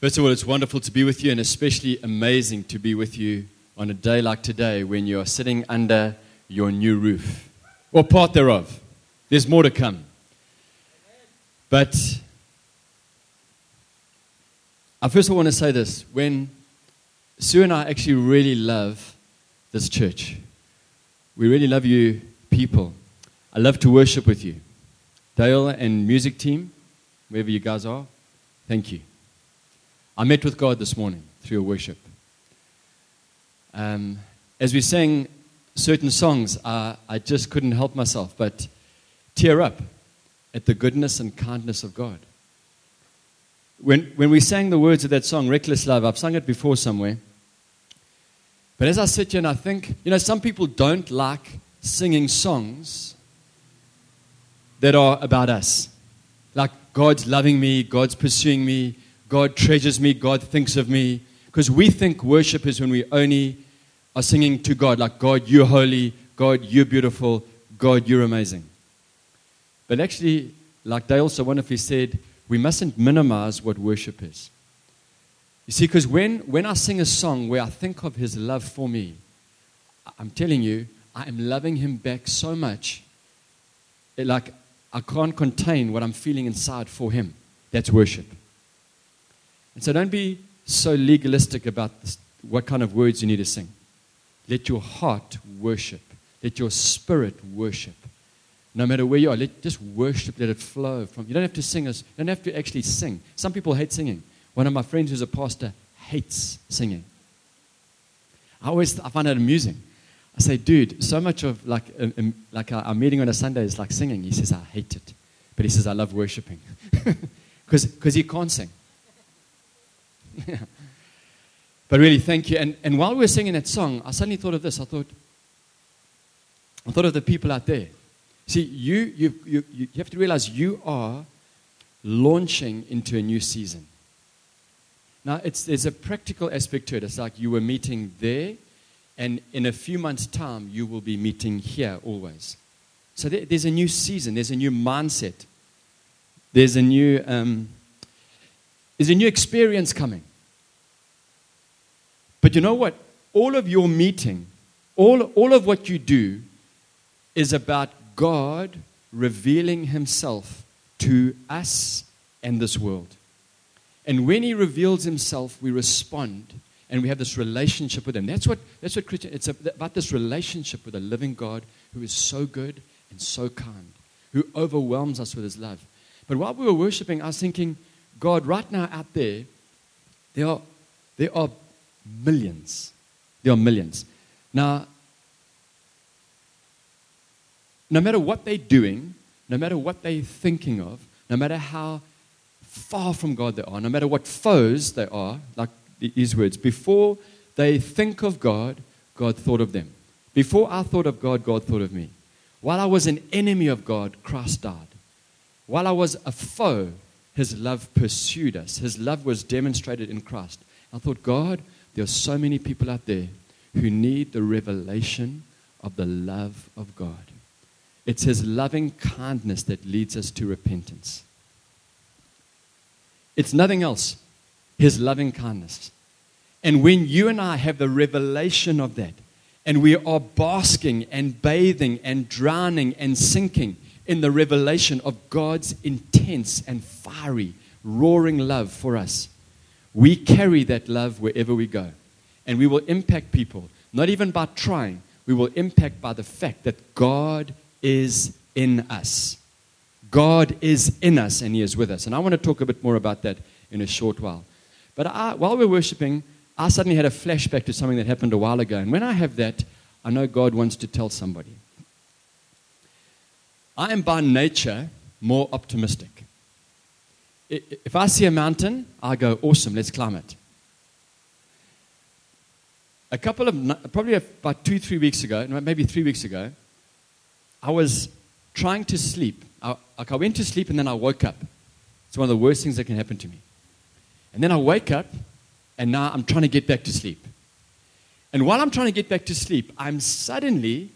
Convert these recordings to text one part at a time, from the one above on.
First of all, it's wonderful to be with you, and especially amazing to be with you on a day like today when you are sitting under your new roof, or part thereof. There's more to come. But I first want to say this. When Sue and I actually really love this church, we really love you people. I love to worship with you. Dale and music team, wherever you guys are, thank you. I met with God this morning through your worship. Um, as we sang certain songs, uh, I just couldn't help myself but tear up at the goodness and kindness of God. When, when we sang the words of that song, Reckless Love, I've sung it before somewhere. But as I sit here and I think, you know, some people don't like singing songs that are about us. Like God's loving me, God's pursuing me, God treasures me, God thinks of me. Because we think worship is when we only are singing to God, like, God, you're holy, God, you're beautiful, God, you're amazing. But actually, like Dale so wonderfully said, we mustn't minimize what worship is. You see, because when, when I sing a song where I think of his love for me, I'm telling you, I am loving him back so much, it, like I can't contain what I'm feeling inside for him. That's worship. And so don't be so legalistic about this, what kind of words you need to sing. Let your heart worship. Let your spirit worship. No matter where you are, let, just worship. Let it flow from. You don't have to sing. Us, you don't have to actually sing. Some people hate singing. One of my friends who's a pastor hates singing. I always I find it amusing. I say, dude, so much of like um, um like our, our, meeting on a Sunday is like singing. He says, I hate it, but he says, I love worshiping because he can't sing. But really, thank you. And, and while we were singing that song, I suddenly thought of this. I thought, I thought of the people out there. See, you, you, you, you have to realize you are launching into a new season. Now, it's, there's a practical aspect to it. It's like you were meeting there, and in a few months' time, you will be meeting here always. So there, there's a new season, there's a new mindset, there's a new, um, there's a new experience coming. But you know what? All of your meeting, all, all of what you do is about God revealing Himself to us and this world. And when He reveals Himself, we respond and we have this relationship with Him. That's what, that's what Christian, it's about this relationship with a living God who is so good and so kind, who overwhelms us with His love. But while we were worshiping, I was thinking, God, right now out there, there are, there are Millions. There are millions. Now, no matter what they're doing, no matter what they're thinking of, no matter how far from God they are, no matter what foes they are, like these words, before they think of God, God thought of them. Before I thought of God, God thought of me. While I was an enemy of God, Christ died. While I was a foe, his love pursued us. His love was demonstrated in Christ. I thought, God, there are so many people out there who need the revelation of the love of God. It's His loving kindness that leads us to repentance. It's nothing else, His loving kindness. And when you and I have the revelation of that, and we are basking and bathing and drowning and sinking in the revelation of God's intense and fiery, roaring love for us, we carry that love wherever we go. And we will impact people, not even by trying, we will impact by the fact that God is in us. God is in us and He is with us. And I want to talk a bit more about that in a short while. But I, while we're worshiping, I suddenly had a flashback to something that happened a while ago. And when I have that, I know God wants to tell somebody. I am by nature more optimistic. If I see a mountain, I go, awesome, let's climb it. A couple of, probably about two, three weeks ago, maybe three weeks ago, I was trying to sleep. I, like I went to sleep and then I woke up. It's one of the worst things that can happen to me. And then I wake up and now I'm trying to get back to sleep. And while I'm trying to get back to sleep, I'm suddenly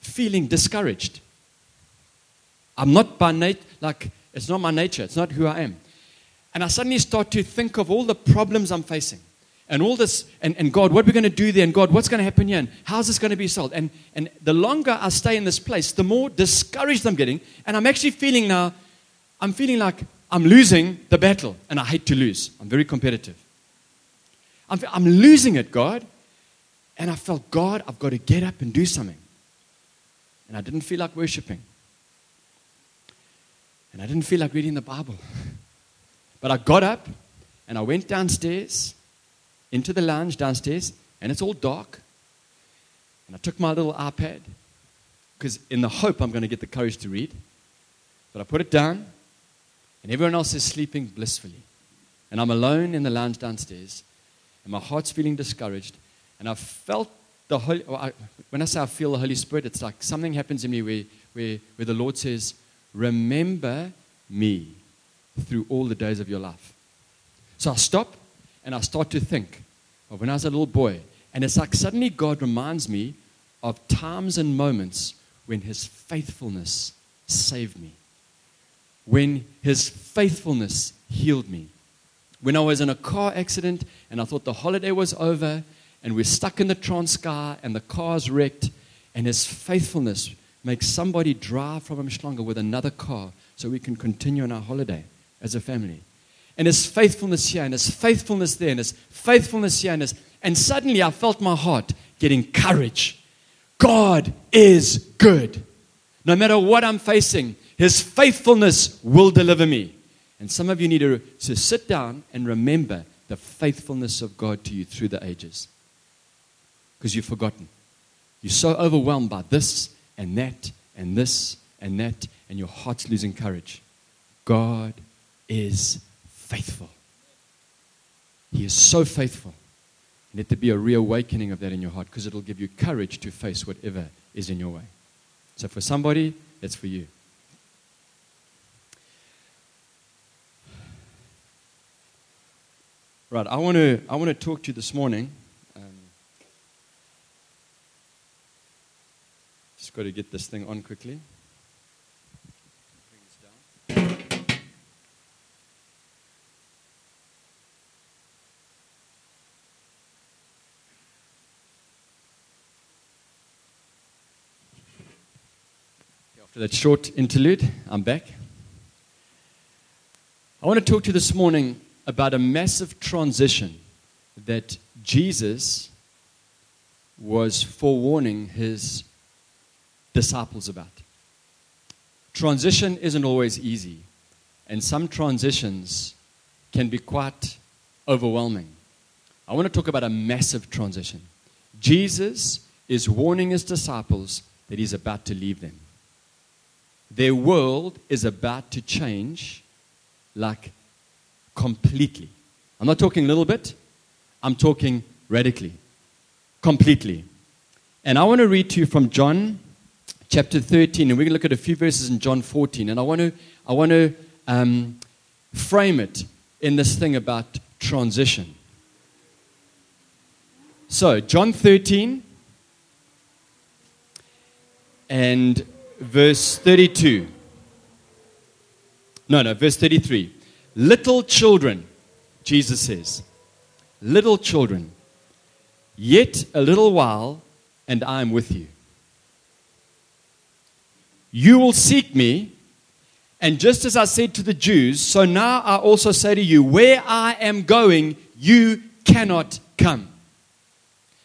feeling discouraged. I'm not by nature, like, it's not my nature. It's not who I am. And I suddenly start to think of all the problems I'm facing and all this, and, and God, what are we going to do there? And God, what's going to happen here? And how's this going to be solved? And, and the longer I stay in this place, the more discouraged I'm getting. And I'm actually feeling now, I'm feeling like I'm losing the battle. And I hate to lose. I'm very competitive. I'm, I'm losing it, God. And I felt, God, I've got to get up and do something. And I didn't feel like worshiping. And I didn't feel like reading the Bible. But I got up and I went downstairs into the lounge downstairs, and it's all dark. And I took my little iPad because, in the hope I'm going to get the courage to read. But I put it down, and everyone else is sleeping blissfully. And I'm alone in the lounge downstairs, and my heart's feeling discouraged. And I felt the Holy, when I say I feel the Holy Spirit, it's like something happens in me where, where, where the Lord says, Remember me through all the days of your life. So I stop and I start to think of when I was a little boy. And it's like suddenly God reminds me of times and moments when His faithfulness saved me, when His faithfulness healed me. When I was in a car accident and I thought the holiday was over and we're stuck in the Transkei and the car's wrecked, and His faithfulness makes somebody drive from Umhlanga with another car so we can continue on our holiday as a family and his faithfulness here and his faithfulness there and his faithfulness here and his, and suddenly I felt my heart getting courage. God is good. No matter what I'm facing, his faithfulness will deliver me. And some of you need to, to sit down and remember the faithfulness of God to you through the ages. Because you've forgotten. You're so overwhelmed by this and that and this and that, and your heart's losing courage. God is faithful. He is so faithful. Let there be a reawakening of that in your heart because it'll give you courage to face whatever is in your way. So, for somebody, that's for you. Right, I want to I want to talk to you this morning. Um, just got to get this thing on quickly. After that short interlude, I'm back. I want to talk to you this morning about a massive transition that Jesus was forewarning his disciples about. Transition isn't always easy, and some transitions can be quite overwhelming. I want to talk about a massive transition. Jesus is warning his disciples that he's about to leave them. Their world is about to change like completely. I'm not talking a little bit, I'm talking radically, completely. And I want to read to you from John chapter 13, and we're going to look at a few verses in John 14. And I want to, I want to um, frame it in this thing about transition. So, John 13, and verse 32. No, no, verse 33. Little children, Jesus says, little children, yet a little while, and I am with you. You will seek me, and just as I said to the Jews, so now I also say to you, where I am going, you cannot come.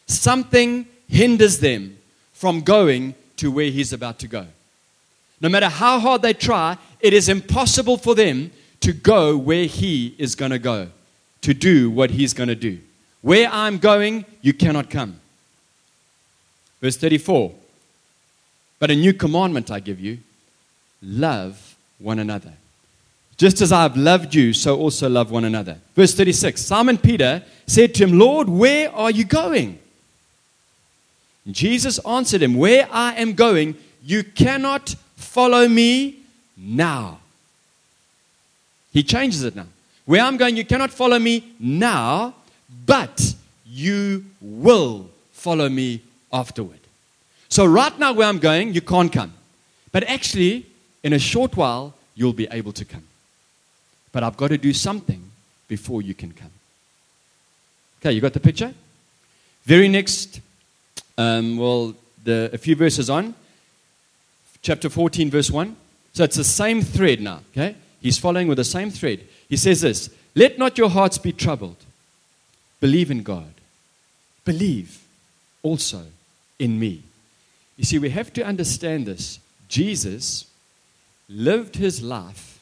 Something hinders them from going to where he's about to go. No matter how hard they try, it is impossible for them to go where He is going to go, to do what He's going to do. Where I'm going, you cannot come. Verse 34 But a new commandment I give you love one another. Just as I have loved you, so also love one another. Verse 36 Simon Peter said to him, Lord, where are you going? Jesus answered him, Where I am going, you cannot Follow me now. He changes it now. Where I'm going, you cannot follow me now, but you will follow me afterward. So, right now, where I'm going, you can't come. But actually, in a short while, you'll be able to come. But I've got to do something before you can come. Okay, you got the picture? Very next, um, well, the, a few verses on, chapter 14, verse 1. So it's the same thread now, okay? He's following with the same thread. He says this Let not your hearts be troubled. Believe in God. Believe also in me. You see, we have to understand this. Jesus lived his life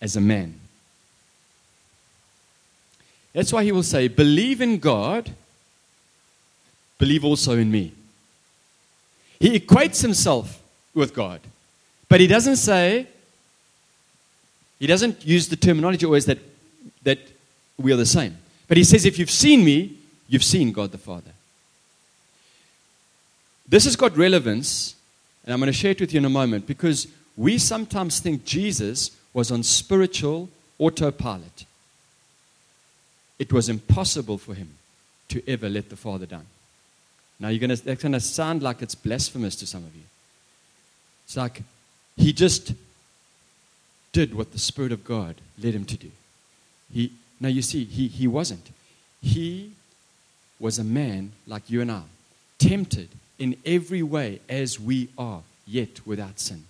as a man. That's why he will say, Believe in God, believe also in me. He equates himself with God, but he doesn't say, he doesn't use the terminology always that, that we are the same. But he says, If you've seen me, you've seen God the Father. This has got relevance, and I'm going to share it with you in a moment, because we sometimes think Jesus was on spiritual autopilot. It was impossible for him to ever let the Father down. Now, you're going to, that's going to sound like it's blasphemous to some of you. It's like he just did what the Spirit of God led him to do. He, now, you see, he, he wasn't. He was a man like you and I, tempted in every way as we are, yet without sin.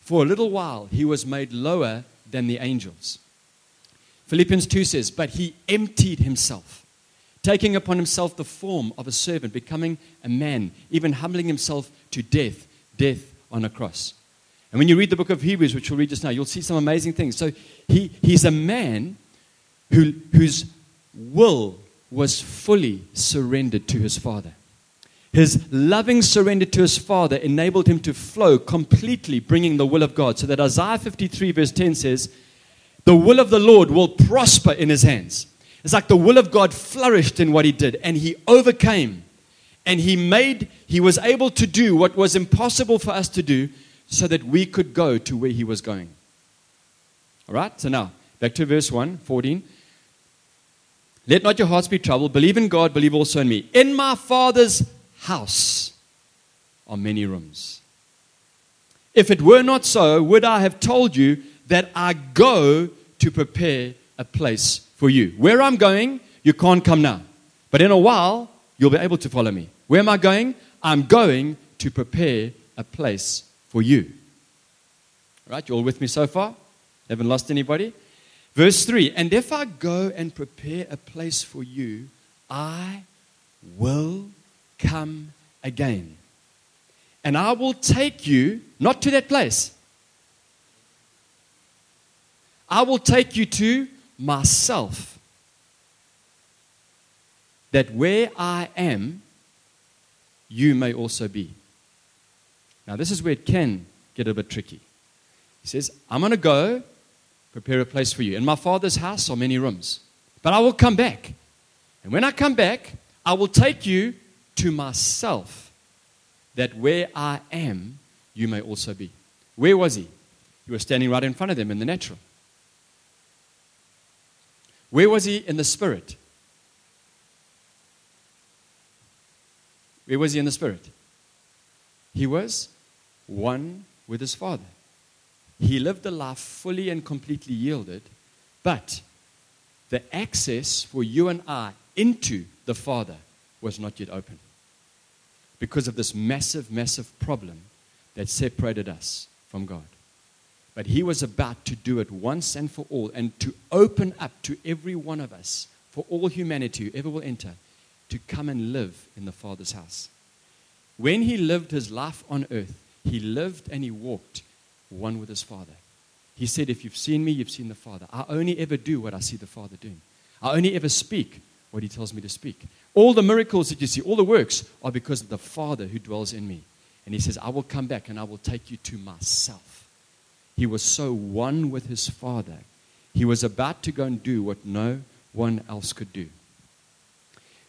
For a little while, he was made lower than the angels. Philippians 2 says, But he emptied himself, taking upon himself the form of a servant, becoming a man, even humbling himself to death, death on a cross. And when you read the book of Hebrews, which we'll read just now, you'll see some amazing things. So he, he's a man who, whose will was fully surrendered to his Father. His loving surrender to his Father enabled him to flow completely, bringing the will of God. So that Isaiah 53, verse 10 says, The will of the Lord will prosper in his hands. It's like the will of God flourished in what he did, and he overcame. And he made, he was able to do what was impossible for us to do so that we could go to where he was going. All right, so now, back to verse 1, 14. Let not your hearts be troubled. Believe in God, believe also in me. In my Father's house are many rooms. If it were not so, would I have told you that I go to prepare a place for you? Where I'm going, you can't come now. But in a while, you'll be able to follow me. Where am I going? I'm going to prepare a place for you. All right, you all with me so far? Haven't lost anybody? Verse 3 And if I go and prepare a place for you, I will come again. And I will take you, not to that place, I will take you to myself. That where I am, you may also be. Now, this is where it can get a bit tricky. He says, I'm going to go prepare a place for you. In my father's house are many rooms, but I will come back. And when I come back, I will take you to myself, that where I am, you may also be. Where was he? He was standing right in front of them in the natural. Where was he in the spirit? Where was he in the spirit? He was one with his father. He lived a life fully and completely yielded, but the access for you and I into the Father was not yet open because of this massive, massive problem that separated us from God. But he was about to do it once and for all and to open up to every one of us, for all humanity who ever will enter, to come and live in the Father's house. When he lived his life on earth, he lived and he walked one with his Father. He said, If you've seen me, you've seen the Father. I only ever do what I see the Father doing. I only ever speak what he tells me to speak. All the miracles that you see, all the works, are because of the Father who dwells in me. And he says, I will come back and I will take you to myself. He was so one with his Father. He was about to go and do what no one else could do.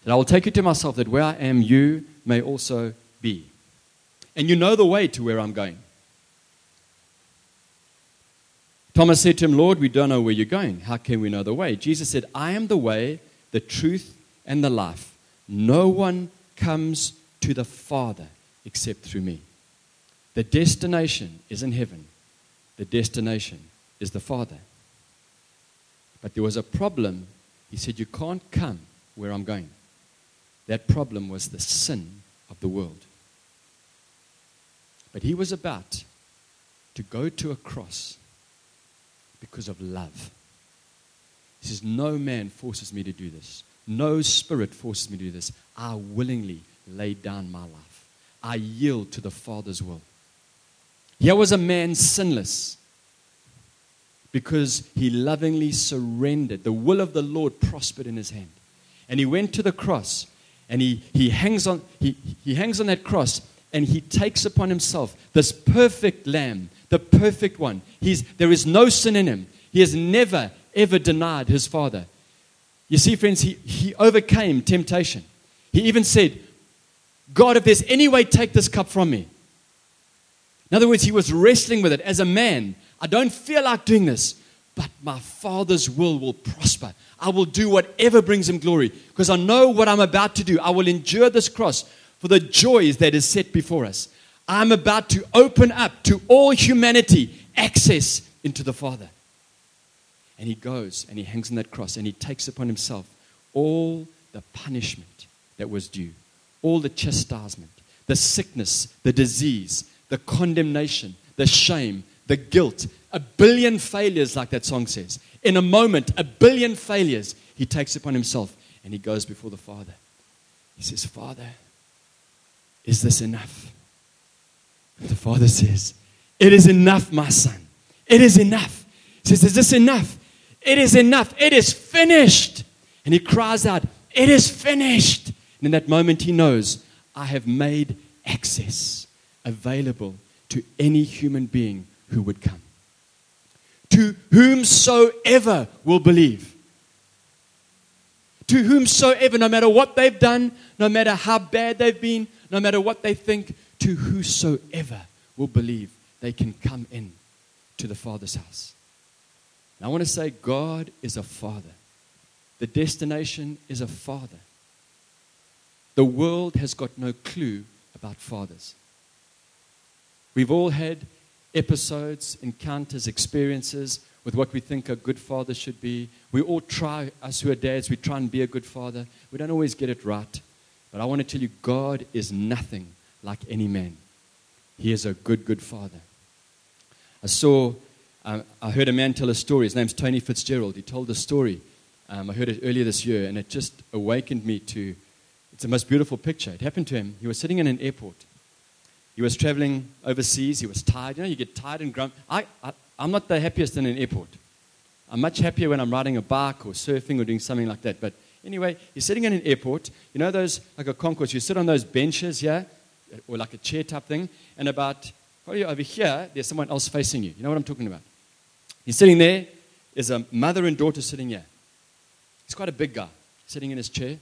That I will take you to myself, that where I am, you may also be. And you know the way to where I'm going. Thomas said to him, Lord, we don't know where you're going. How can we know the way? Jesus said, I am the way, the truth, and the life. No one comes to the Father except through me. The destination is in heaven, the destination is the Father. But there was a problem. He said, You can't come where I'm going. That problem was the sin of the world. But he was about to go to a cross because of love. He says, No man forces me to do this. No spirit forces me to do this. I willingly lay down my life. I yield to the Father's will. Here was a man sinless because he lovingly surrendered. The will of the Lord prospered in his hand. And he went to the cross and he, he, hangs on, he, he hangs on that cross and he takes upon himself this perfect lamb, the perfect one. He's, there is no sin in him. He has never, ever denied his Father. You see, friends, he, he overcame temptation. He even said, God, if there's any way, take this cup from me. In other words, he was wrestling with it as a man. I don't feel like doing this, but my Father's will will prosper. I will do whatever brings him glory because I know what I'm about to do. I will endure this cross for the joys that is set before us. I'm about to open up to all humanity access into the Father. And he goes and he hangs on that cross and he takes upon himself all the punishment that was due, all the chastisement, the sickness, the disease, the condemnation, the shame, the guilt, a billion failures, like that song says. In a moment, a billion failures, he takes upon himself and he goes before the Father. He says, Father, is this enough? The Father says, It is enough, my son. It is enough. He says, Is this enough? It is enough. It is finished. And he cries out, It is finished. And in that moment, he knows, I have made access available to any human being who would come. To whomsoever will believe. To whomsoever, no matter what they've done, no matter how bad they've been, no matter what they think, to whosoever will believe, they can come in to the Father's house. And I want to say, God is a Father. The destination is a Father. The world has got no clue about fathers. We've all had episodes, encounters, experiences with what we think a good father should be. We all try, us who are dads, we try and be a good father. We don't always get it right. But I want to tell you, God is nothing like any man. He is a good, good father. I saw, I heard a man tell a story. His name's Tony Fitzgerald. He told a story. Um, I heard it earlier this year, and it just awakened me to it's the most beautiful picture. It happened to him. He was sitting in an airport. He was traveling overseas. He was tired. You know, you get tired and grumpy. I, I, I'm not the happiest in an airport. I'm much happier when I'm riding a bike or surfing or doing something like that. But anyway, he's sitting in an airport. You know those, like a concourse, you sit on those benches here, or like a chair type thing, and about, probably over here, there's someone else facing you. You know what I'm talking about? He's sitting there. There's a mother and daughter sitting here. He's quite a big guy, sitting in his chair.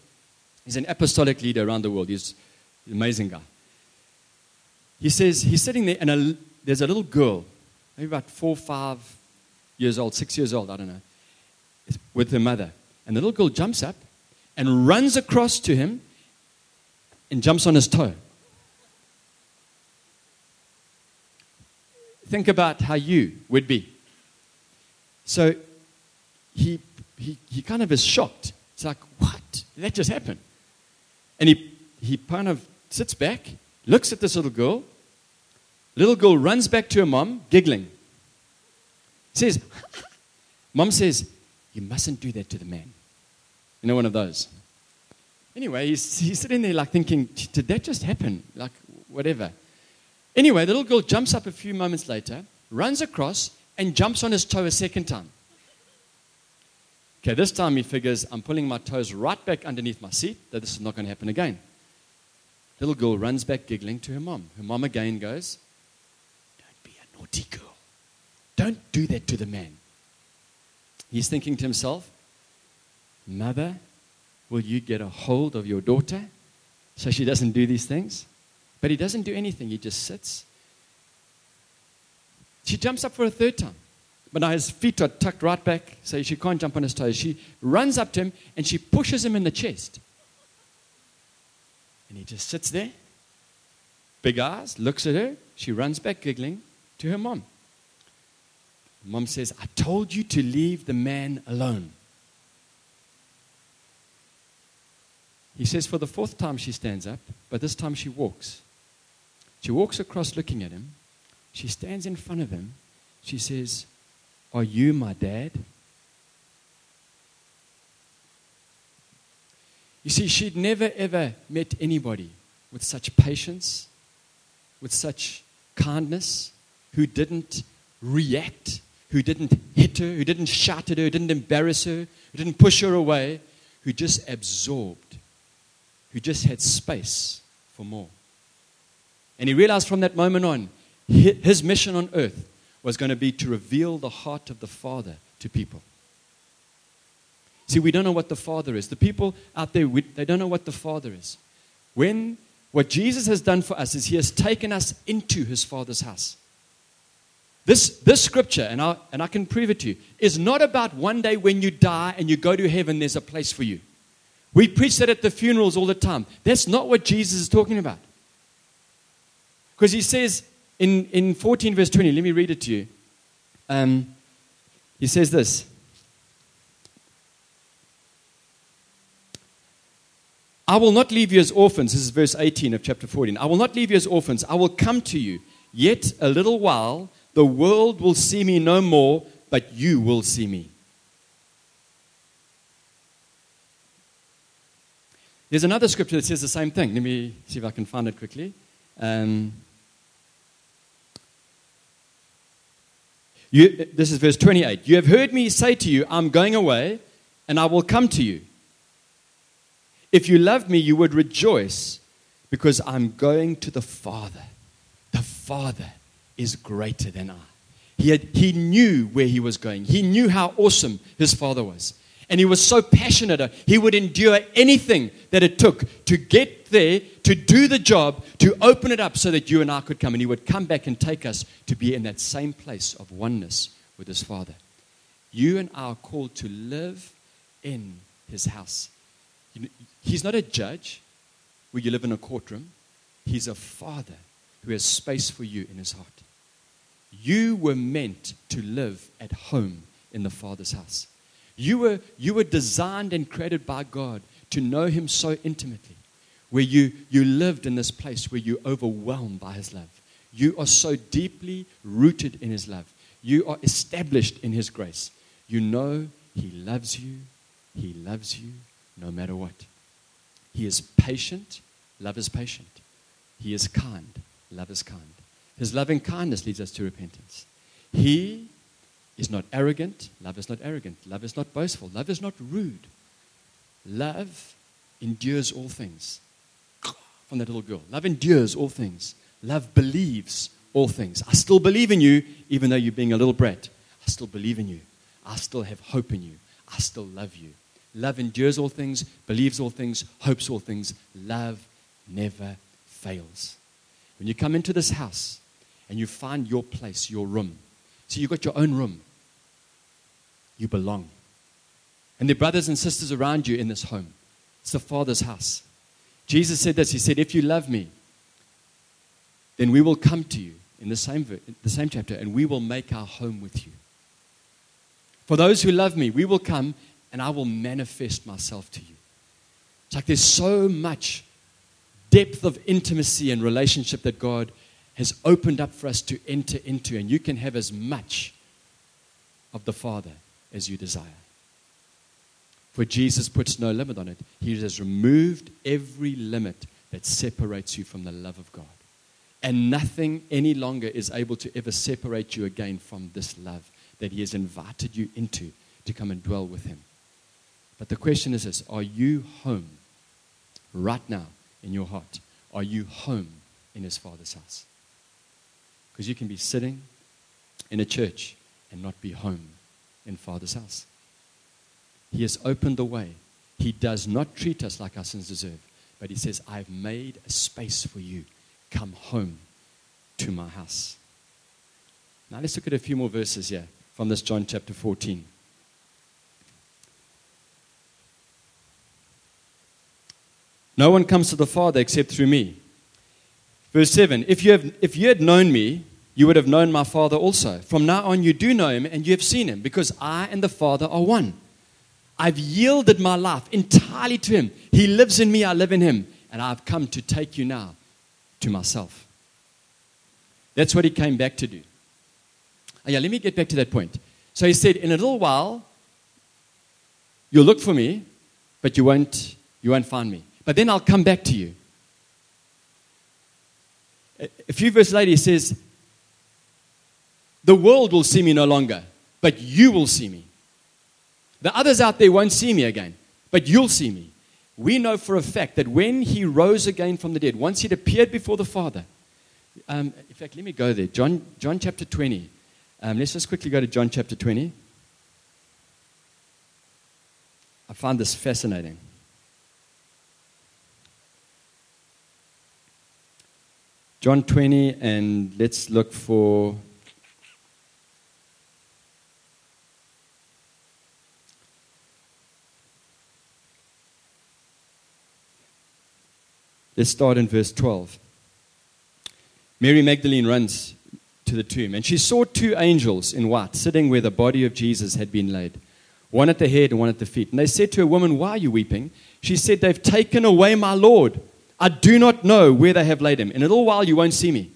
He's an apostolic leader around the world. He's an amazing guy. He says he's sitting there, and a, there's a little girl, maybe about four, five years old, six years old, I don't know, with her mother. And the little girl jumps up and runs across to him and jumps on his toe. Think about how you would be. So he, he, he kind of is shocked. It's like, what? Did that just happen? And he, he kind of sits back, looks at this little girl. Little girl runs back to her mom, giggling. Says, Mom says, You mustn't do that to the man. You know, one of those. Anyway, he's, he's sitting there like thinking, Did that just happen? Like, whatever. Anyway, the little girl jumps up a few moments later, runs across, and jumps on his toe a second time. Okay, this time he figures I'm pulling my toes right back underneath my seat, that this is not going to happen again. Little girl runs back giggling to her mom. Her mom again goes, Don't be a naughty girl. Don't do that to the man. He's thinking to himself, Mother, will you get a hold of your daughter so she doesn't do these things? But he doesn't do anything, he just sits. She jumps up for a third time. But now his feet are tucked right back, so she can't jump on his toes. She runs up to him and she pushes him in the chest. And he just sits there, big eyes, looks at her. She runs back giggling to her mom. Mom says, I told you to leave the man alone. He says, for the fourth time, she stands up, but this time she walks. She walks across looking at him. She stands in front of him. She says, Are you my dad? You see, she'd never ever met anybody with such patience, with such kindness, who didn't react, who didn't hit her, who didn't shout at her, who didn't embarrass her, who didn't push her away, who just absorbed, who just had space for more. And he realized from that moment on, his mission on earth was going to be to reveal the heart of the Father to people. See, we don't know what the Father is. The people out there, we, they don't know what the Father is. When what Jesus has done for us is he has taken us into his Father's house. This, this scripture, and I, and I can prove it to you, is not about one day when you die and you go to heaven, there's a place for you. We preach that at the funerals all the time. That's not what Jesus is talking about. Because he says in, in 14, verse 20, let me read it to you. Um, he says this. I will not leave you as orphans. This is verse 18 of chapter 14. I will not leave you as orphans. I will come to you. Yet a little while, the world will see me no more, but you will see me. There's another scripture that says the same thing. Let me see if I can find it quickly. Um, You, this is verse 28. You have heard me say to you, I'm going away, and I will come to you. If you loved me, you would rejoice because I'm going to the Father. The Father is greater than I. He, had, he knew where he was going, he knew how awesome his Father was. And he was so passionate, he would endure anything that it took to get there, to do the job, to open it up so that you and I could come. And he would come back and take us to be in that same place of oneness with his Father. You and I are called to live in his house. He's not a judge where you live in a courtroom, he's a father who has space for you in his heart. You were meant to live at home in the Father's house. You were, you were designed and created by God to know Him so intimately, where you, you lived in this place where you're overwhelmed by His love. You are so deeply rooted in His love. You are established in His grace. You know He loves you. He loves you no matter what. He is patient. Love is patient. He is kind. Love is kind. His loving kindness leads us to repentance. He is not arrogant. Love is not arrogant. Love is not boastful. Love is not rude. Love endures all things. From that little girl. Love endures all things. Love believes all things. I still believe in you, even though you're being a little brat. I still believe in you. I still have hope in you. I still love you. Love endures all things, believes all things, hopes all things. Love never fails. When you come into this house and you find your place, your room, so you've got your own room you belong. And the brothers and sisters around you in this home. It's the Father's house. Jesus said this He said, If you love me, then we will come to you in the same, the same chapter and we will make our home with you. For those who love me, we will come and I will manifest myself to you. It's like there's so much depth of intimacy and relationship that God has opened up for us to enter into, and you can have as much of the Father as you desire. For Jesus puts no limit on it. He has removed every limit that separates you from the love of God. And nothing any longer is able to ever separate you again from this love that He has invited you into to come and dwell with Him. But the question is this Are you home right now in your heart? Are you home in His Father's house? Because you can be sitting in a church and not be home in Father's house. He has opened the way. He does not treat us like our sins deserve, but He says, I've made a space for you. Come home to my house. Now let's look at a few more verses here from this John chapter 14. No one comes to the Father except through me. Verse 7 If you, have, if you had known me, you would have known my Father also. From now on, you do know him and you have seen him, because I and the Father are one. I've yielded my life entirely to him. He lives in me, I live in him, and I've come to take you now to myself. That's what he came back to do. Oh, yeah, let me get back to that point. So he said, In a little while, you'll look for me, but you won't, you won't find me. But then I'll come back to you. A few verses later, he says, The world will see me no longer, but you will see me. The others out there won't see me again, but you'll see me. We know for a fact that when he rose again from the dead, once he'd appeared before the Father, um, in fact, let me go there. John, John chapter 20. Um, let's just quickly go to John chapter 20. I find this fascinating. John 20, and let's look for. Let's start in verse 12. Mary Magdalene runs to the tomb, and she saw two angels in white sitting where the body of Jesus had been laid, one at the head and one at the feet. And they said to her, Woman, why are you weeping? She said, They've taken away my Lord. I do not know where they have laid him. In a little while you won't see me.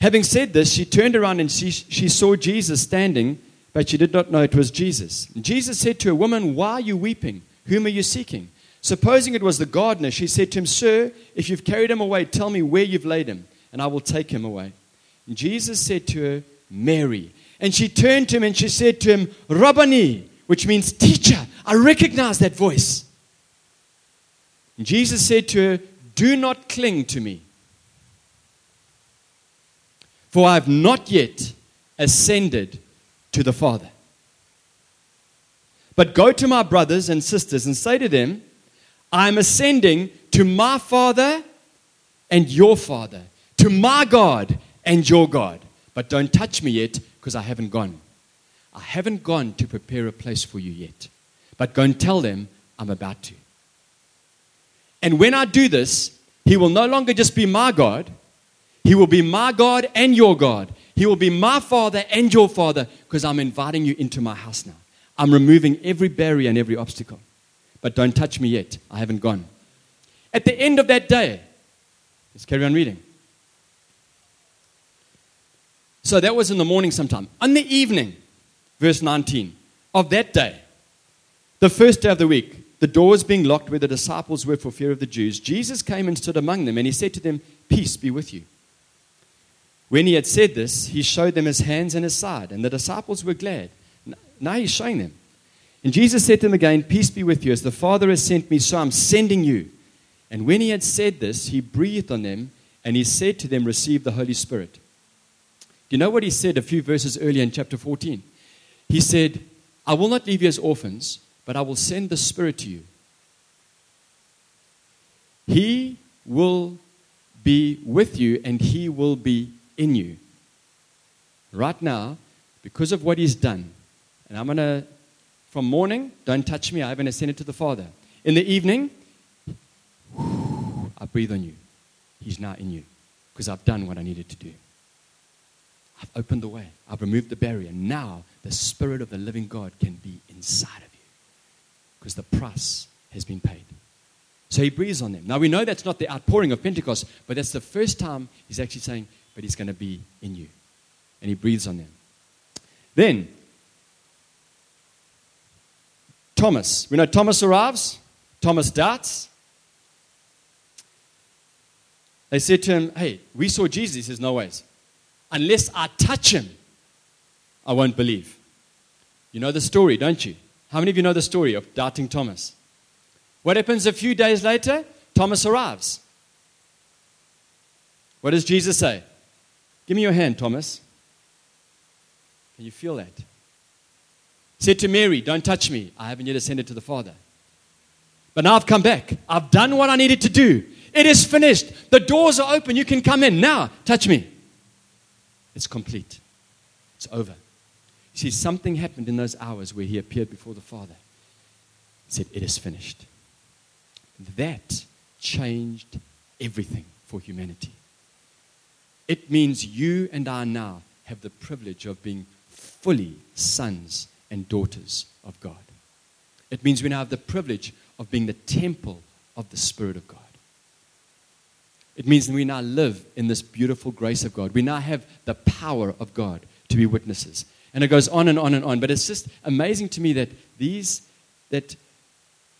Having said this, she turned around and she, she saw Jesus standing, but she did not know it was Jesus. And Jesus said to her, Woman, why are you weeping? Whom are you seeking? Supposing it was the gardener, she said to him, Sir, if you've carried him away, tell me where you've laid him, and I will take him away. And Jesus said to her, Mary. And she turned to him and she said to him, Rabboni, which means teacher. I recognize that voice. And Jesus said to her, Do not cling to me, for I have not yet ascended to the Father. But go to my brothers and sisters and say to them, I'm ascending to my Father and your Father, to my God and your God. But don't touch me yet because I haven't gone. I haven't gone to prepare a place for you yet. But go and tell them I'm about to. And when I do this, He will no longer just be my God, He will be my God and your God. He will be my Father and your Father because I'm inviting you into my house now. I'm removing every barrier and every obstacle. But don't touch me yet. I haven't gone. At the end of that day, let's carry on reading. So that was in the morning sometime. On the evening, verse 19, of that day, the first day of the week, the doors being locked where the disciples were for fear of the Jews, Jesus came and stood among them, and he said to them, Peace be with you. When he had said this, he showed them his hands and his side, and the disciples were glad. Now he's showing them. And Jesus said to them again, Peace be with you. As the Father has sent me, so I'm sending you. And when he had said this, he breathed on them and he said to them, Receive the Holy Spirit. Do you know what he said a few verses earlier in chapter 14? He said, I will not leave you as orphans, but I will send the Spirit to you. He will be with you and he will be in you. Right now, because of what he's done, and I'm going to from morning, don't touch me, I haven't ascended to the Father. In the evening, I breathe on you. He's now in you because I've done what I needed to do. I've opened the way, I've removed the barrier. Now the Spirit of the living God can be inside of you because the price has been paid. So he breathes on them. Now we know that's not the outpouring of Pentecost, but that's the first time he's actually saying, but he's going to be in you. And he breathes on them. Then Thomas. We know Thomas arrives, Thomas doubts. They said to him, Hey, we saw Jesus. He says, No ways. Unless I touch him, I won't believe. You know the story, don't you? How many of you know the story of doubting Thomas? What happens a few days later? Thomas arrives. What does Jesus say? Give me your hand, Thomas. Can you feel that? Said to Mary, Don't touch me. I haven't yet ascended to the Father. But now I've come back. I've done what I needed to do. It is finished. The doors are open. You can come in. Now, touch me. It's complete. It's over. You see, something happened in those hours where he appeared before the Father. He said, It is finished. That changed everything for humanity. It means you and I now have the privilege of being fully sons and daughters of God. It means we now have the privilege of being the temple of the Spirit of God. It means that we now live in this beautiful grace of God. We now have the power of God to be witnesses. And it goes on and on and on. But it's just amazing to me that these, that,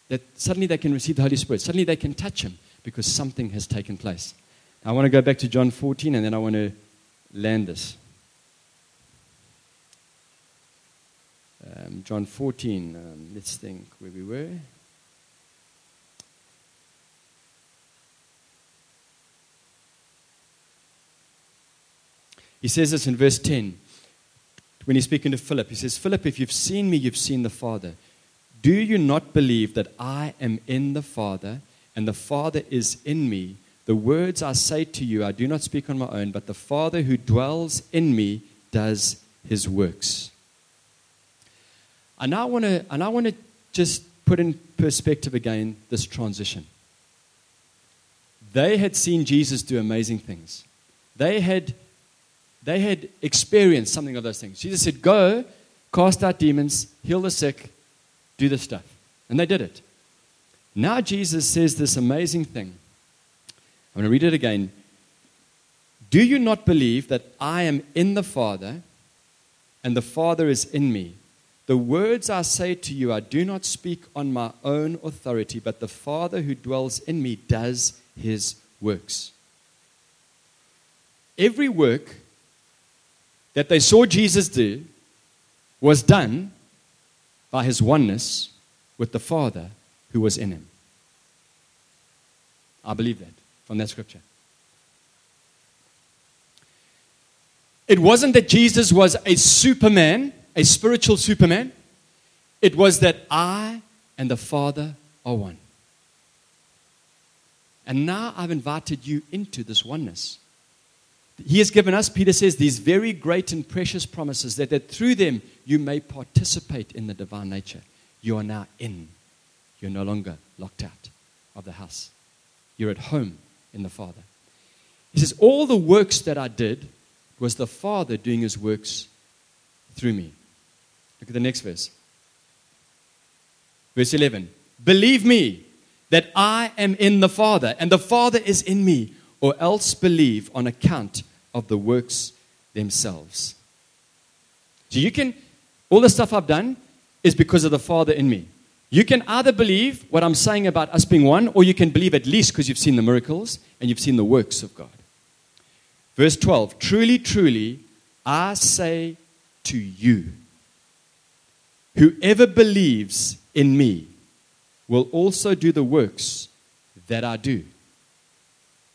that suddenly they can receive the Holy Spirit. Suddenly they can touch Him because something has taken place. I want to go back to John 14 and then I want to land this. Um, John 14, um, let's think where we were. He says this in verse 10 when he's speaking to Philip. He says, Philip, if you've seen me, you've seen the Father. Do you not believe that I am in the Father and the Father is in me? The words I say to you, I do not speak on my own, but the Father who dwells in me does his works. And I want to, and I want to just put in perspective again this transition. They had seen Jesus do amazing things. They had they had experienced something of those things. Jesus said, Go, cast out demons, heal the sick, do this stuff. And they did it. Now Jesus says this amazing thing. I'm going to read it again. Do you not believe that I am in the Father and the Father is in me? The words I say to you, I do not speak on my own authority, but the Father who dwells in me does his works. Every work that they saw Jesus do was done by his oneness with the Father who was in him. I believe that from that scripture. It wasn't that Jesus was a superman, a spiritual superman. It was that I and the Father are one. And now I've invited you into this oneness. He has given us, Peter says, these very great and precious promises that, that through them you may participate in the divine nature. You are now in. You're no longer locked out of the house. You're at home in the Father. He says, All the works that I did was the Father doing his works through me. Look at the next verse. Verse 11 Believe me that I am in the Father, and the Father is in me, or else believe on account of the works themselves. So you can, all the stuff I've done is because of the Father in me. You can either believe what I'm saying about us being one, or you can believe at least because you've seen the miracles and you've seen the works of God. Verse 12 Truly, truly, I say to you, whoever believes in me will also do the works that I do.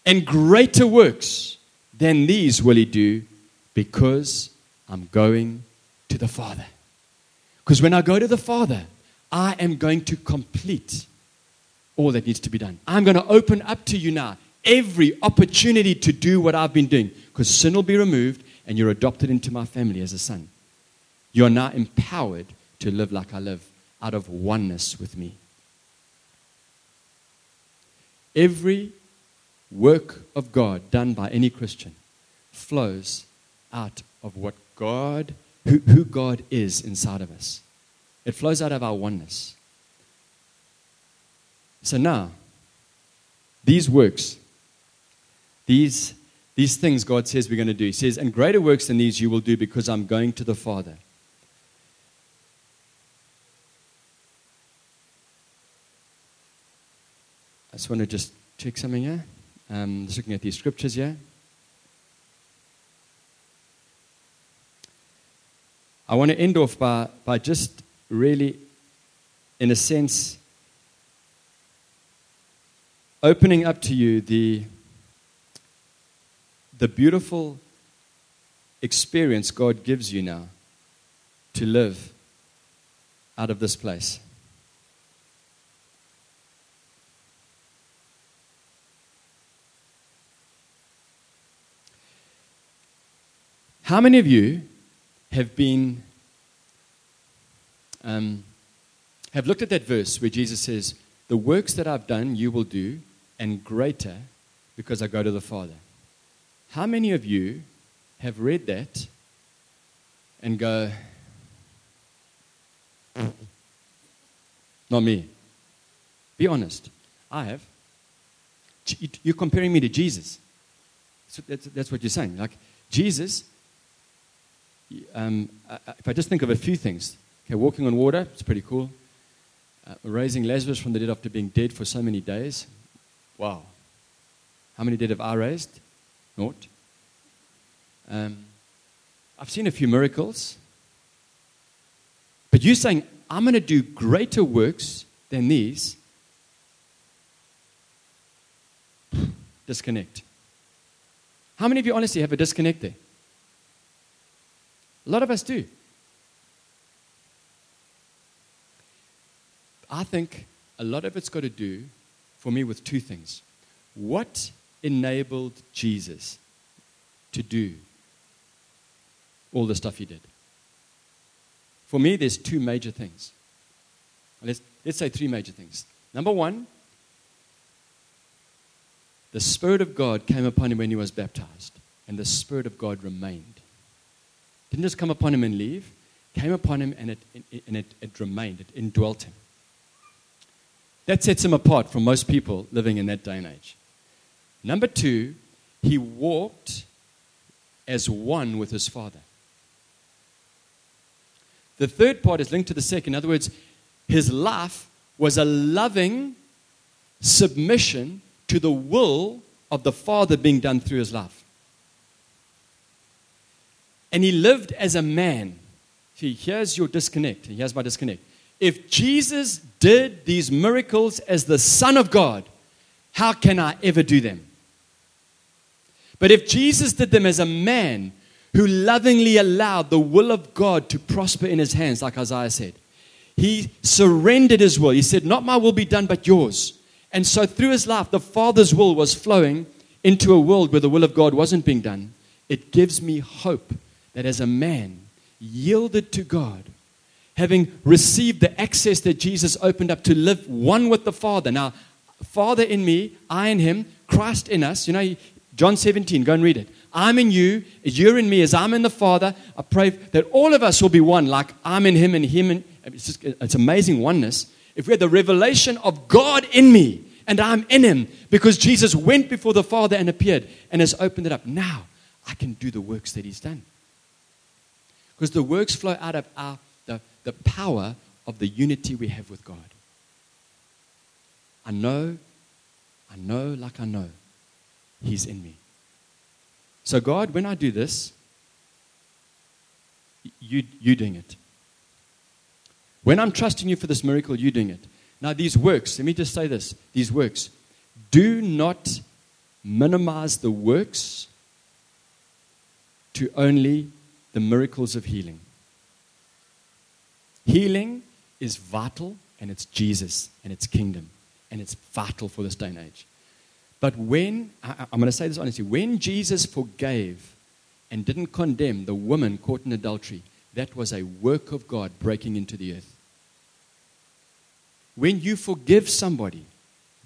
And greater works than these will he do because I'm going to the Father. Because when I go to the Father, I am going to complete all that needs to be done. I'm going to open up to you now every opportunity to do what I've been doing because sin will be removed and you're adopted into my family as a son. You are now empowered to live like I live out of oneness with me. Every work of God done by any Christian flows out of what God, who, who God is inside of us. It flows out of our oneness. So now, these works, these, these things God says we're going to do. He says, And greater works than these you will do because I'm going to the Father. Just want to just check something here. Um, just looking at these scriptures here. I want to end off by, by just really, in a sense, opening up to you the, the beautiful experience God gives you now to live out of this place. How many of you have been um, have looked at that verse where Jesus says, "The works that I've done, you will do, and greater, because I go to the Father." How many of you have read that and go, not me? Be honest. I have. You're comparing me to Jesus. That's, that's what you're saying. Like, Jesus, um, if I just think of a few things, okay, walking on water, it's pretty cool. Uh, raising Lazarus from the dead after being dead for so many days. Wow. How many dead have I raised? Naught. Um, I've seen a few miracles. But you're saying, I'm going to do greater works than these. Disconnect. How many of you honestly have a disconnect there? A lot of us do. I think a lot of it's got to do for me with two things. What enabled Jesus to do all the stuff he did? For me, there's two major things. Let's, let's say three major things. Number one, the Spirit of God came upon him when he was baptized, and the Spirit of God remained. Didn't just come upon him and leave, came upon him and it, and it, it remained, it indwelt him. That sets him apart from most people living in that day and age. Number two, he walked as one with his Father. The third part is linked to the second. In other words, his life was a loving submission to the will of the Father being done through his life. And he lived as a man. See, here's your disconnect. Here's my disconnect. If Jesus did these miracles as the Son of God, how can I ever do them? But if Jesus did them as a man who lovingly allowed the will of God to prosper in his hands, like Isaiah said, he surrendered his will. He said, Not my will be done, but yours. And so through his life, the Father's will was flowing into a world where the will of God wasn't being done. It gives me hope that as a man yielded to God, having received the access that Jesus opened up to live one with the Father. Now, Father in me, I in him, Christ in us. You know, John 17, go and read it. I'm in you, you're in me, as I'm in the Father. I pray that all of us will be one, like I'm in him and him. And it's, just, it's amazing oneness. If we had the revelation of God in me and I'm in him, because Jesus went before the Father and appeared and has opened it up. Now I can do the works that he's done. Because the works flow out of our the the power of the unity we have with God. I know, I know like I know, He's in me. So, God, when I do this, you, you doing it. When I'm trusting you for this miracle, you doing it. Now, these works, let me just say this these works, do not minimize the works to only the miracles of healing. Healing is vital and it's Jesus and it's kingdom and it's vital for this day and age. But when, I, am going to say this honestly, when Jesus forgave and didn't condemn the woman caught in adultery, that was a work of God breaking into the earth. When you forgive somebody,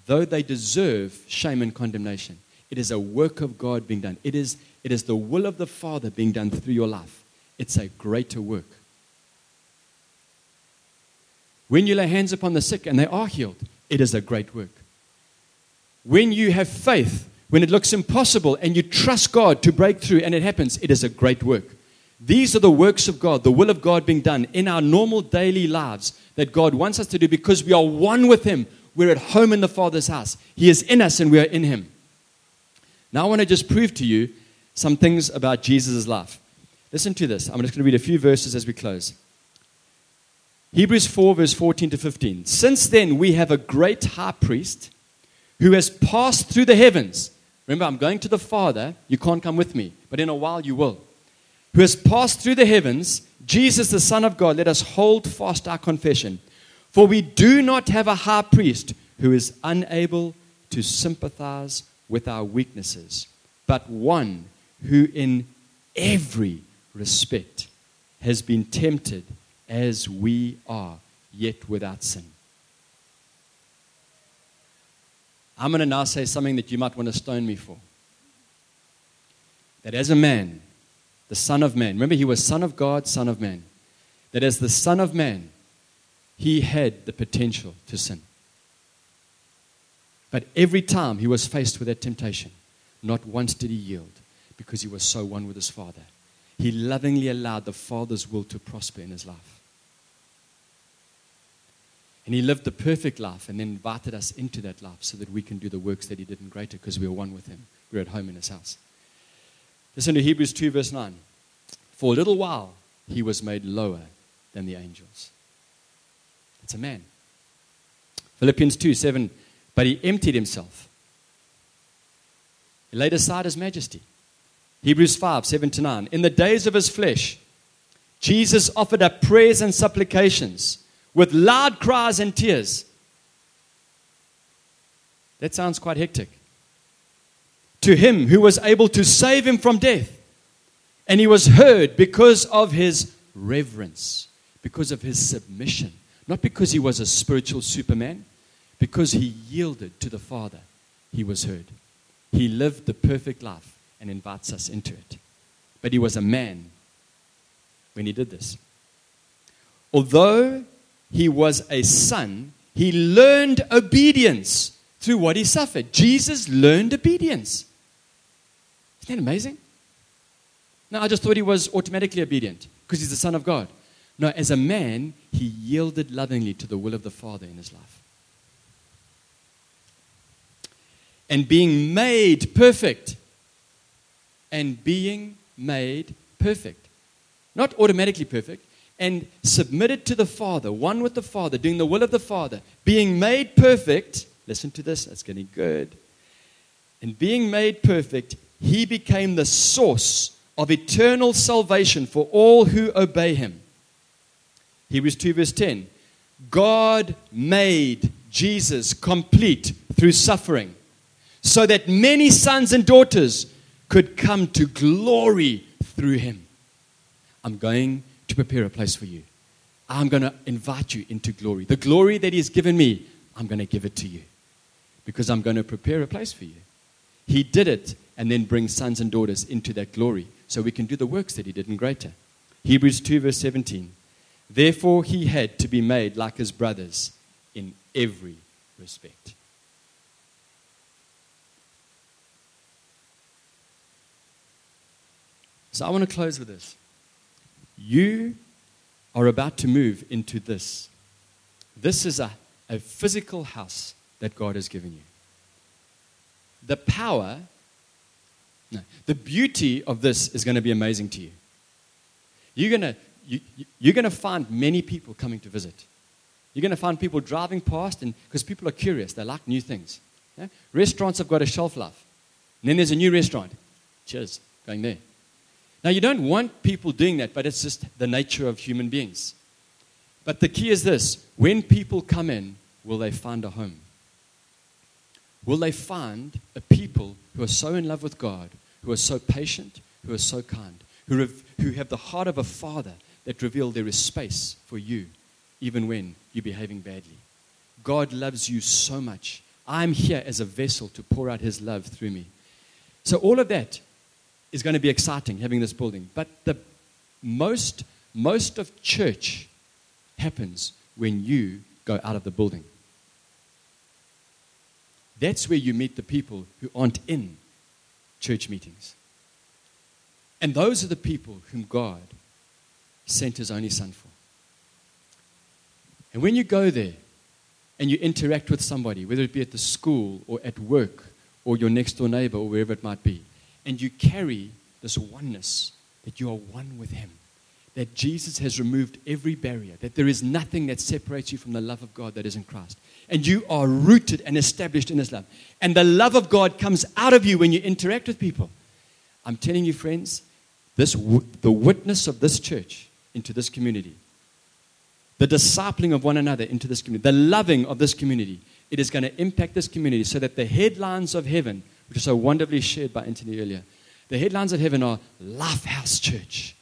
though they deserve shame and condemnation, it is a work of God being done. It is, it is the will of the Father being done through your life. It's a greater work. When you lay hands upon the sick and they are healed, it is a great work. When you have faith, when it looks impossible and you trust God to break through and it happens, it is a great work. These are the works of God, the will of God being done in our normal daily lives that God wants us to do because we are one with Him. We're at home in the Father's house. He is in us and we are in Him. Now, I want to just prove to you some things about Jesus' life. Listen to this. I'm just going to read a few verses as we close. Hebrews 4, verse 14 to 15. Since then, we have a great high priest who has passed through the heavens. Remember, I'm going to the Father. You can't come with me, but in a while you will. Who has passed through the heavens, Jesus, the Son of God, let us hold fast our confession. For we do not have a high priest who is unable to sympathize with our weaknesses, but one who in every respect has been tempted as we are, yet without sin. I'm going to now say something that you might want to stone me for. that as a man, the Son of Man, remember he was Son of God, Son of Man, that as the Son of Man, he had the potential to sin. But every time he was faced with that temptation, not once did he yield because he was so one with his Father. He lovingly allowed the Father's will to prosper in his life. And he lived the perfect life and then invited us into that life so that we can do the works that he did in greater because we were one with him. We were at home in his house. Listen to Hebrews 2, verse 9. For a little while, he was made lower than the angels. It's a man. Philippians 2, 7. But he emptied himself. He laid aside his majesty. Hebrews 5, 7 to 9. In the days of his flesh, Jesus offered up prayers and supplications with loud cries and tears. That sounds quite hectic. To him who was able to save him from death. And he was heard because of his reverence, because of his submission. Not because he was a spiritual superman, because he yielded to the Father, he was heard. He lived the perfect life and invites us into it. But he was a man when he did this. Although he was a son, he learned obedience through what he suffered. Jesus learned obedience. Isn't that amazing? No, I just thought he was automatically obedient because he's the Son of God. No, as a man, he yielded lovingly to the will of the Father in his life. And being made perfect. And being made perfect. Not automatically perfect, and submitted to the Father, one with the Father, doing the will of the Father, being made perfect. Listen to this, that's getting good. And being made perfect, he became the source of eternal salvation for all who obey him. Hebrews 2, verse 10. God made Jesus complete through suffering so that many sons and daughters could come to glory through him. I'm going to prepare a place for you. I'm going to invite you into glory. The glory that He's given me, I'm going to give it to you because I'm going to prepare a place for you. He did it and then bring sons and daughters into that glory so we can do the works that He did in greater. Hebrews 2, verse 17. Therefore, He had to be made like His brothers in every respect. So I want to close with this. You are about to move into this. This is a, a physical house that God has given you. The power, no, the beauty of this is going to be amazing to you. You're going to, you, you're going to find many people coming to visit. You're going to find people driving past, and because people are curious, they like new things. Yeah? Restaurants have got a shelf life. And then there's a new restaurant. Cheers, going there. Now, you don't want people doing that, but it's just the nature of human beings. But the key is this when people come in, will they find a home? Will they find a people who are so in love with God, who are so patient, who are so kind, who have, who have the heart of a father that reveal there is space for you, even when you're behaving badly? God loves you so much. I'm here as a vessel to pour out his love through me. So, all of that is going to be exciting having this building. But the most, most of church happens when you go out of the building. That's where you meet the people who aren't in church meetings. And those are the people whom God sent his only son for. And when you go there and you interact with somebody, whether it be at the school or at work or your next door neighbor or wherever it might be, and you carry this oneness that you are one with Him, that Jesus has removed every barrier, that there is nothing that separates you from the love of God that is in Christ. And you are rooted and established in His love. And the love of God comes out of you when you interact with people. I'm telling you, friends, this, the witness of this church into this community, the discipling of one another into this community, the loving of this community, it is going to impact this community so that the headlines of heaven which is so wonderfully shared by Anthony earlier. The headlines of heaven are Lifehouse Church.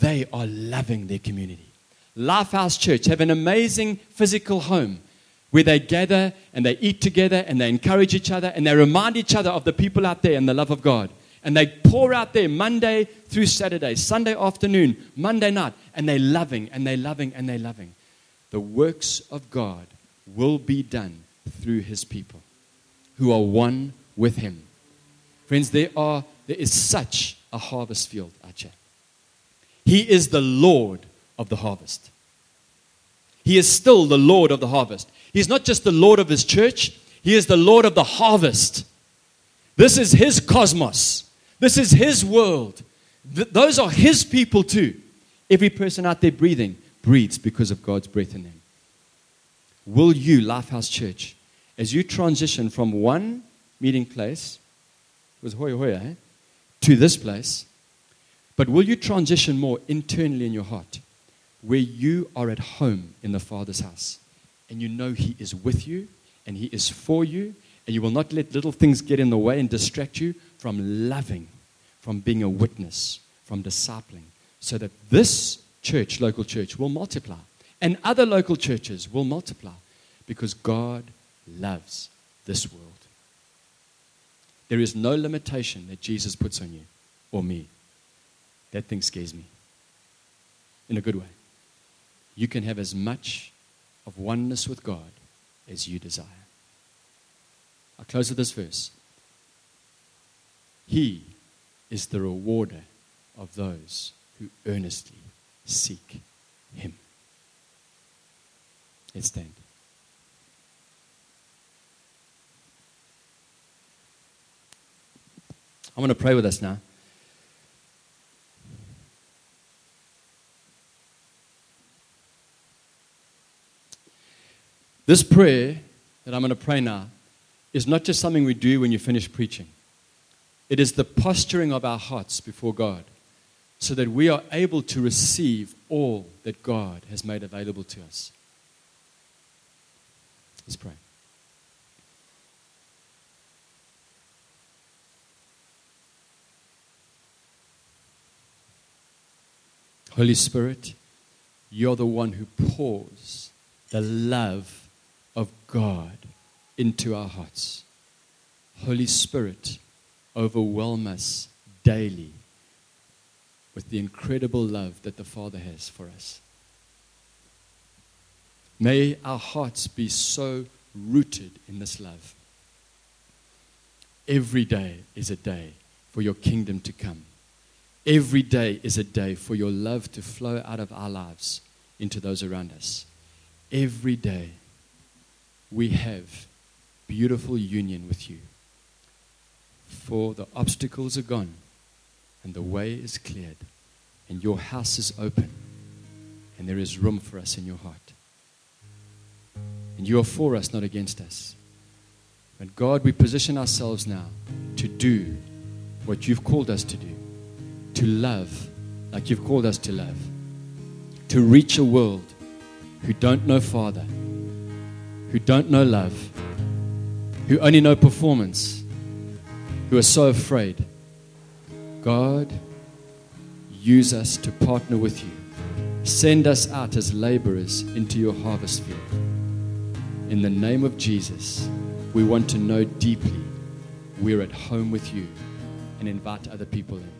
They are loving their community. Lifehouse Church have an amazing physical home where they gather and they eat together and they encourage each other and they remind each other of the people out there and the love of God. And they pour out there Monday through Saturday, Sunday afternoon, Monday night, and they're loving and they're loving and they're loving. The works of God will be done through his people who are one with him. Friends, there, are, there is such a harvest field, Acha. He is the Lord of the harvest. He is still the Lord of the harvest. He's not just the Lord of his church, he is the Lord of the harvest. This is his cosmos. This is his world. Th- those are his people too. Every person out there breathing breathes because of God's breath in them. Will you, Lifehouse Church, as you transition from one meeting place, it was Hoya Hoya, eh? to this place, but will you transition more internally in your heart, where you are at home in the Father's house, and you know He is with you, and He is for you, and you will not let little things get in the way and distract you from loving, from being a witness, from discipling, so that this church, local church, will multiply. And other local churches will multiply because God loves this world. There is no limitation that Jesus puts on you or me. That thing scares me in a good way. You can have as much of oneness with God as you desire. I'll close with this verse. He is the rewarder of those who earnestly seek Him. Let's stand. I'm going to pray with us now. This prayer that I'm going to pray now is not just something we do when you finish preaching. It is the posturing of our hearts before God so that we are able to receive all that God has made available to us. Let's pray. Holy Spirit, you're the one who pours the love of God into our hearts. Holy Spirit, overwhelm us daily with the incredible love that the Father has for us. May our hearts be so rooted in this love. Every day is a day for your kingdom to come. Every day is a day for your love to flow out of our lives into those around us. Every day we have beautiful union with you. For the obstacles are gone and the way is cleared and your house is open and there is room for us in your heart. And you are for us, not against us. But God, we position ourselves now to do what you've called us to do to love like you've called us to love, to reach a world who don't know Father, who don't know love, who only know performance, who are so afraid. God, use us to partner with you. Send us out as laborers into your harvest field. In the name of Jesus, we want to know deeply we're at home with you and invite other people in.